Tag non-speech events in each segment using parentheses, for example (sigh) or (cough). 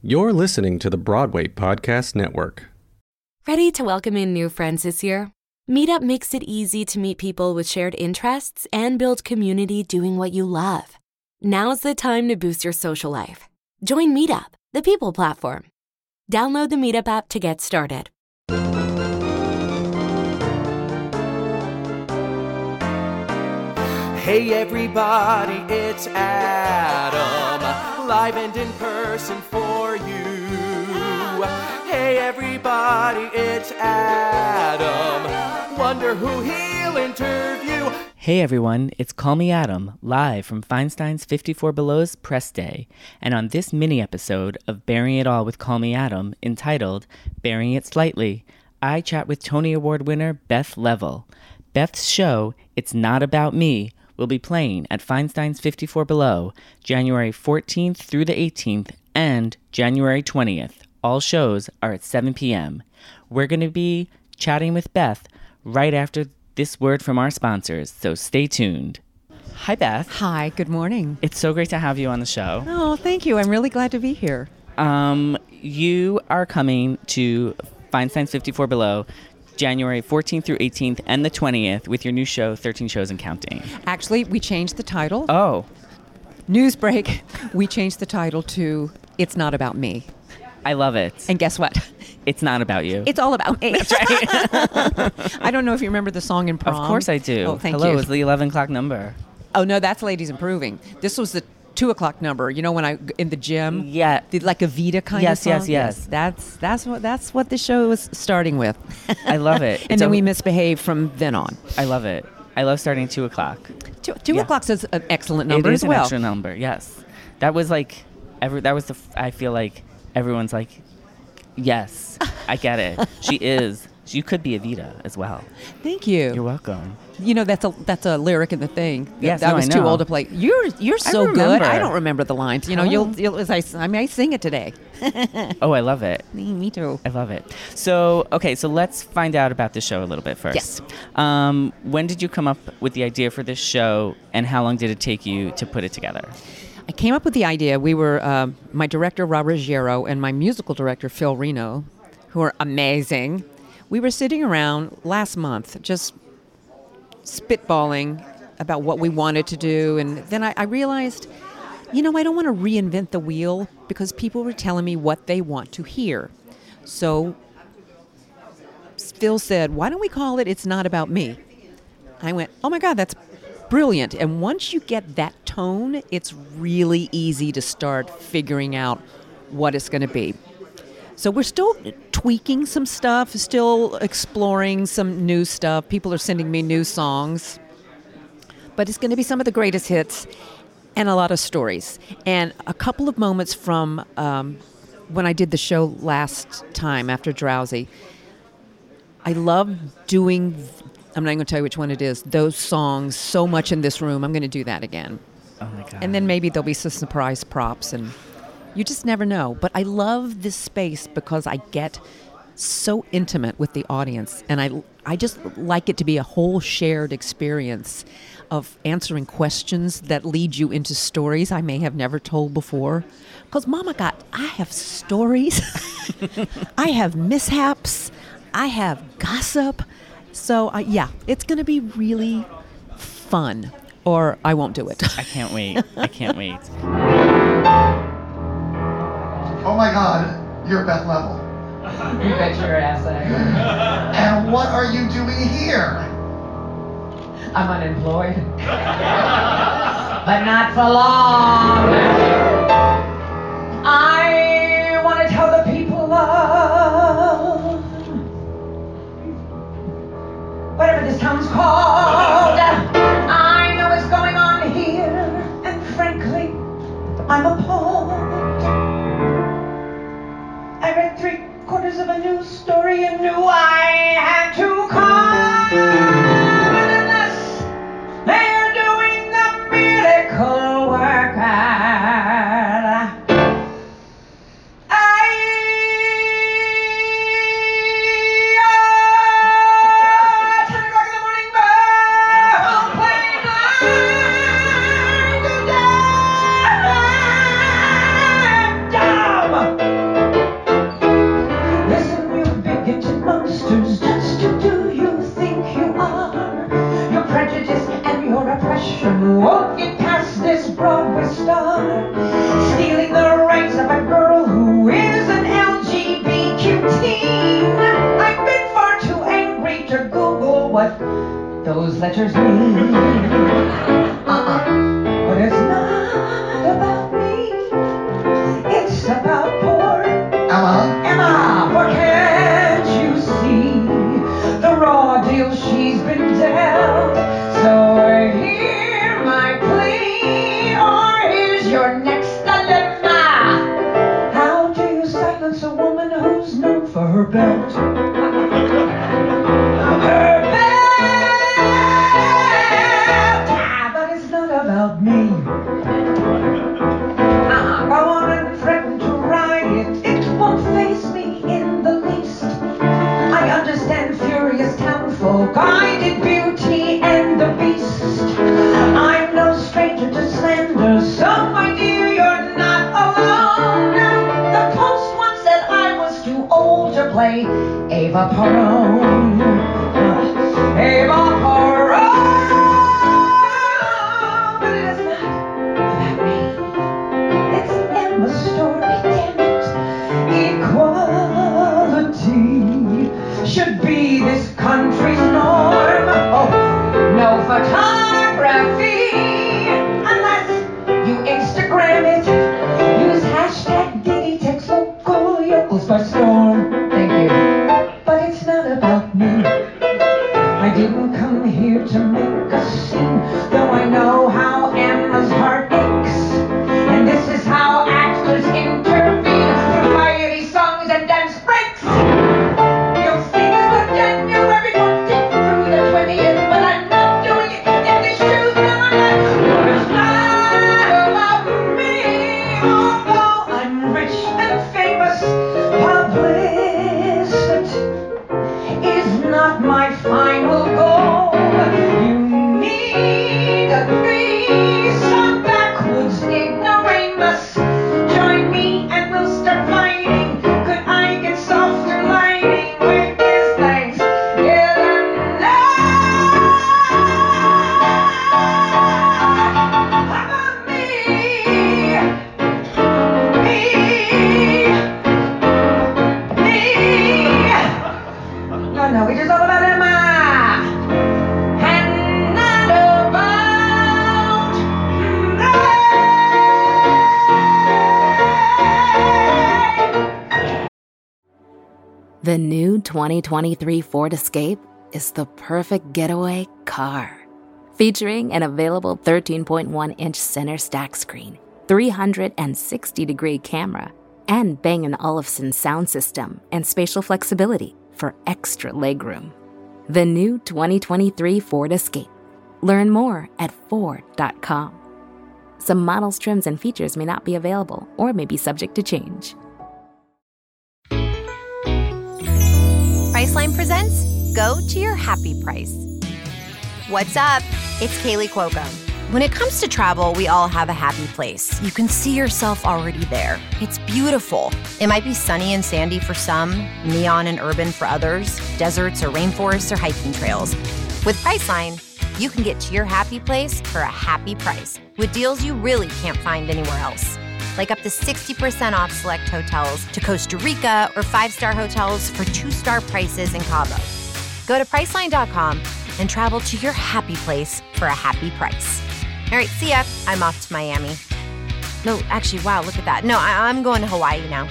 You're listening to the Broadway Podcast Network. Ready to welcome in new friends this year? Meetup makes it easy to meet people with shared interests and build community doing what you love. Now's the time to boost your social life. Join Meetup, the people platform. Download the Meetup app to get started. Hey everybody, it's Adam, live and in person for you. Hey everybody, it's Adam, wonder who he'll interview. Hey everyone, it's Call Me Adam, live from Feinstein's 54 Below's Press Day. And on this mini episode of Baring It All with Call Me Adam, entitled Baring It Slightly, I chat with Tony Award winner Beth Leavel. Beth's show, It's Not About Me, will be playing at Feinstein's 54 Below January 14th through the 18th and January 20th. All shows are at 7 p.m. We're going to be chatting with Beth right after this word from our sponsors, so stay tuned. Hi, Beth. Hi, good morning. It's so great to have you on the show. Oh, thank you. I'm really glad to be here. Um, you are coming to Feinstein's 54 Below January 14th through 18th and the 20th with your new show, 13 Shows and Counting. Actually, we changed the title. Oh, News break. (laughs) We changed the title to It's Not About Me. I love it. And guess what? (laughs) it's not about you. It's all about me. That's right. (laughs) I don't know if you remember the song in prom. of course I do. Oh, thank Hello, you. was the 11 o'clock number. Oh, no, that's Lady's Improving. This was the two o'clock number. You know when I in the gym. Yeah. The, like a Vita kind Yes, of yes, yes, yes. That's that's what that's what the show was starting with. I love it. (laughs) and It's then a- we misbehaved from then on. I love it. I love starting at 2 o'clock. Two, two Yeah. o'clock's is an excellent number it is as well. an extra number, yes. That was like, every, that was the, f- I feel like everyone's like, yes, I get it. she (laughs) is. You could be Evita as well. Thank you. You're welcome. You know that's a that's a lyric in the thing. Yes, that no, I was too old to play. You're you're so good. I don't remember the lines. You know, Oh. you'll, you'll as I, I may sing it today. (laughs) Oh, I love it. Me too. I love it. So, okay, so let's find out about the show a little bit first. Yes. Um, when did you come up with the idea for this show, and how long did it take you to put it together? I came up with the idea. We were um, my director Rob Ruggiero and my musical director Phil Reno, who are amazing. We were sitting around last month just spitballing about what we wanted to do, and then I, I realized, you know, I don't want to reinvent the wheel because people were telling me what they want to hear. So Phil said, "Why don't we call it It's Not About Me?" I went, "Oh my god, that's brilliant." And once you get that tone, it's really easy to start figuring out what it's going to be. So we're still tweaking some stuff, still exploring some new stuff. People are sending me new songs. But it's going to be some of the greatest hits and a lot of stories. And a couple of moments from um, when I did the show last time after Drowsy. I love doing, I'm not going to tell you which one it is, those songs so much in this room. I'm going to do that again. Oh my god! And then maybe there'll be some surprise props, and you just never know. But I love this space because I get so intimate with the audience, and I I just like it to be a whole shared experience of answering questions that lead you into stories I may have never told before. Because Mama got, I have stories, (laughs) I have mishaps, I have gossip. So uh, yeah, it's going to be really fun, or I won't do it. I can't wait. (laughs) I can't wait. God, you're Beth Leavel. (laughs) You bet your ass I (laughs) And what are you doing here? I'm unemployed. (laughs) but not for long. I want to tell the people of whatever this town's called. Letters mean. Uh-uh. But it's not about me. It's about poor Emma, Emma. For can't you see the raw deal she's been dealt? So hear my plea, or here's your next dilemma. How do you silence a woman who's known for her belt? Ava come here to make a scene, though I know how The new 2023 Ford Escape is the perfect getaway car. Featuring an available 13.1 inch center stack screen, 360 degree camera, and Bang & Olufsen sound system and spatial flexibility for extra legroom. The new 2023 Ford Escape. Learn more at Ford.com. Some models, trims, and features may not be available or may be subject to change. Priceline presents Go to Your Happy Price. What's up? It's Kaley Cuoco. When it comes to travel, we all have a happy place. You can see yourself already there. It's beautiful. It might be sunny and sandy for some, neon and urban for others, deserts or rainforests or hiking trails. With Priceline, you can get to your happy place for a happy price with deals you really can't find anywhere else. Like up to 60% off select hotels to Costa Rica or five star hotels for two star prices in Cabo. Go to Priceline.com and travel to your happy place for a happy price. All right, see ya. I'm off to Miami. No, actually, wow, look at that. No, I- I'm going to Hawaii now.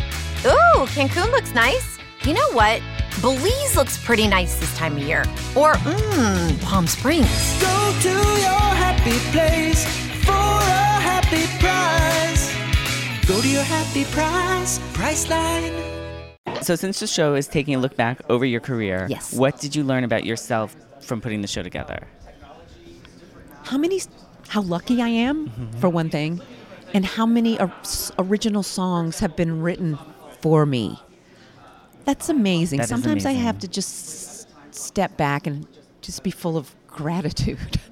Ooh, Cancun looks nice. You know what? Belize looks pretty nice this time of year. Or, mmm, Palm Springs. Go to your happy place happy price, Priceline. So, since the show is taking a look back over your career, Yes. what did you learn about yourself from putting the show together? how many how lucky I am Mm-hmm. for one thing and how many original songs have been written for me. That's amazing. That Sometimes I amazing. have to just step back and just be full of gratitude. (laughs)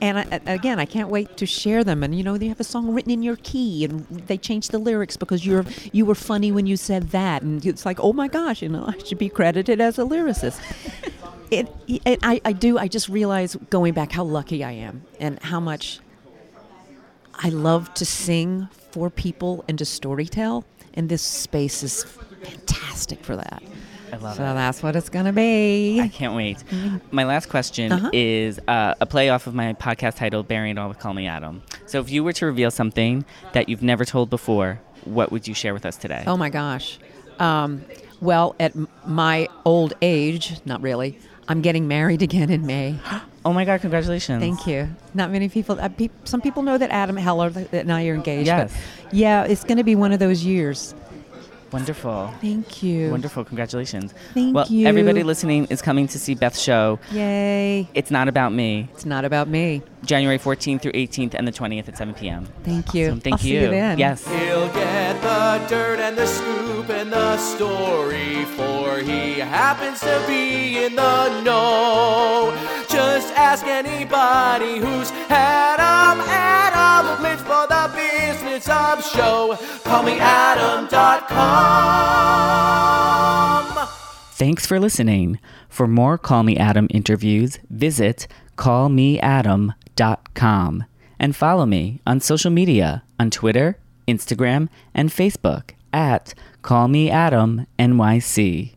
And I, again, I can't wait to share them. And you know, they have a song written in your key, and they changed the lyrics because you're you were funny when you said that, and it's like, oh my gosh, you know, I should be credited as a lyricist. (laughs) it, it I, I do. I just realize going back how lucky I am, and how much I love to sing for people and to storytell, and this space is fantastic for that. I love so it. that's what it's going to be. I can't wait. My last question Uh-huh. is uh, a play off of my podcast title, Baring It All with Call Me Adam. So, if you were to reveal something that you've never told before, what would you share with us today? Oh my gosh. Um, well, at m- my old age, not really, I'm getting married again in May. (gasps) Oh my God, congratulations. Thank you. Not many people, uh, peop some people know that Adam Heller that now you're engaged. Yes. Yeah, it's going to be one of those years. Wonderful. Thank you. Wonderful. Congratulations. Thank well, you. everybody listening is coming to see Beth's show. Yay. It's not about me. It's not about me. January 14th through 18th and the 20th at 7 p.m. Thank you. So thank I'll you. See you then. Yes. He'll get the dirt and the scoop and the story, for he happens to be in the know. Just ask anybody who's had 'em. Adam lives for the business of show. Thanks for listening. For more Call Me Adam interviews, visit callmeadam.com and follow me on social media on Twitter, Instagram, and Facebook at Call Me Adam NYC.